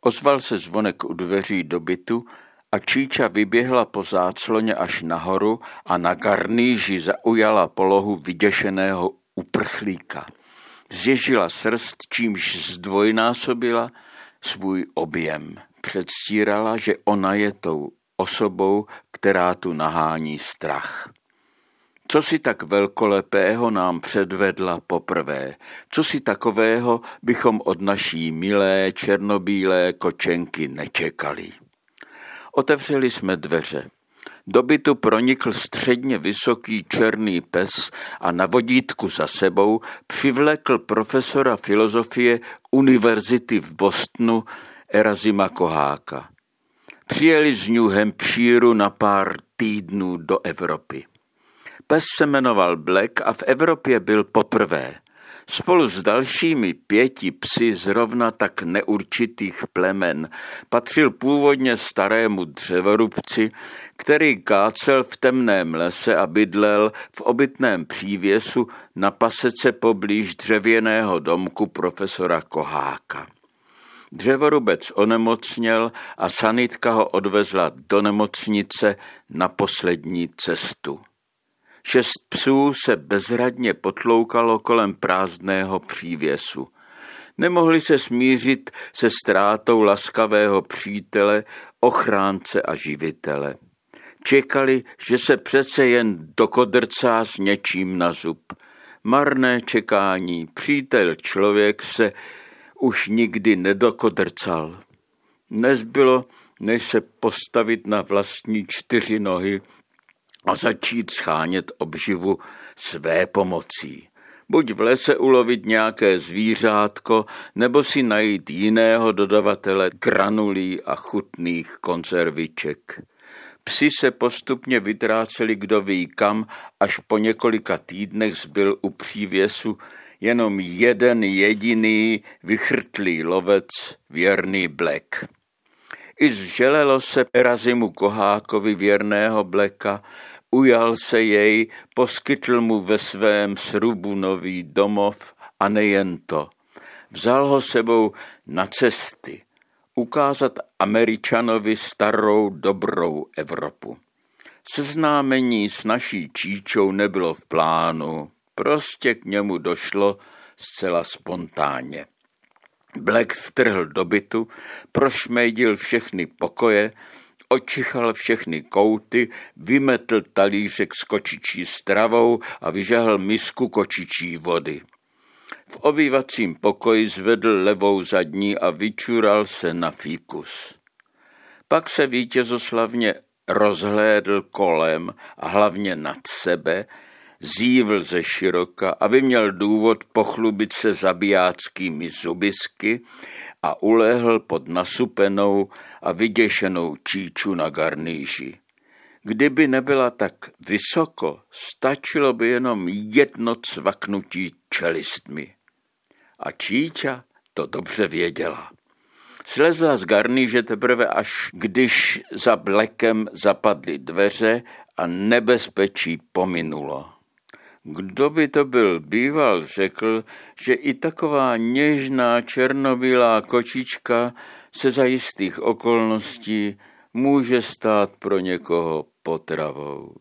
Ozval se zvonek u dveří do bytu a Číča vyběhla po zácloně až nahoru a na garníži zaujala polohu vyděšeného uprchlíka. Zježila srst, čímž zdvojnásobila svůj objem. Předstírala, že ona je tou osobou, která tu nahání strach. Co si tak velkolepého nám předvedla poprvé? Co si takového bychom od naší milé černobílé kočenky nečekali? Otevřeli jsme dveře. Do bytu pronikl středně vysoký černý pes a na vodítku za sebou přivlekl profesora filozofie Univerzity v Bostonu Erazima Koháka. Přijeli z New Hampshire na pár týdnů do Evropy. Pes se jmenoval Black a v Evropě byl poprvé. Spolu s dalšími pěti psy zrovna tak neurčitých plemen patřil původně starému dřevorubci, který kácel v temném lese a bydlel v obytném přívěsu na pasece poblíž dřevěného domku profesora Koháka. Dřevorubec onemocněl a sanitka ho odvezla do nemocnice na poslední cestu. Šest psů se bezradně potloukalo kolem prázdného přívěsu. Nemohli se smířit se ztrátou laskavého přítele, ochránce a živitele. Čekali, že se přece jen dokodrcá s něčím na zub. Marné čekání, přítel člověk se už nikdy nedokodrcal. Nezbylo, než se postavit na vlastní čtyři nohy a začít schánět obživu své pomocí. Buď v lese ulovit nějaké zvířátko, nebo si najít jiného dodavatele granulí a chutných konzerviček. Psi se postupně vytráceli kdo ví kam, až po několika týdnech zbyl u přívěsu jenom jeden jediný vychrtlý lovec, věrný Black. I zželelo se Erazimu Kohákovi věrného Blacka, ujal se jej, poskytl mu ve svém srubu nový domov a nejen to. Vzal ho sebou na cesty, ukázat Američanovi starou dobrou Evropu. Seznámení s naší Číčou nebylo v plánu, prostě k němu došlo zcela spontánně. Black vtrhl do bytu, prošmejdil všechny pokoje, očichal všechny kouty, vymetl talířek s kočičí stravou a vyžahl misku kočičí vody. V obývacím pokoji zvedl levou zadní a vyčural se na fíkus. Pak se vítězoslavně rozhlédl kolem a hlavně nad sebe, zívl ze široka, aby měl důvod pochlubit se zabijáckými zubisky a ulehl pod nasupenou a vyděšenou číču na garníži. Kdyby nebyla tak vysoko, stačilo by jenom jedno cvaknutí čelistmi. A Číča to dobře věděla. Slezla z garníže teprve až když za blekem zapadly dveře a nebezpečí pominulo. Kdo by to byl býval, řekl, že i taková něžná černobílá kočička se za jistých okolností může stát pro někoho potravou.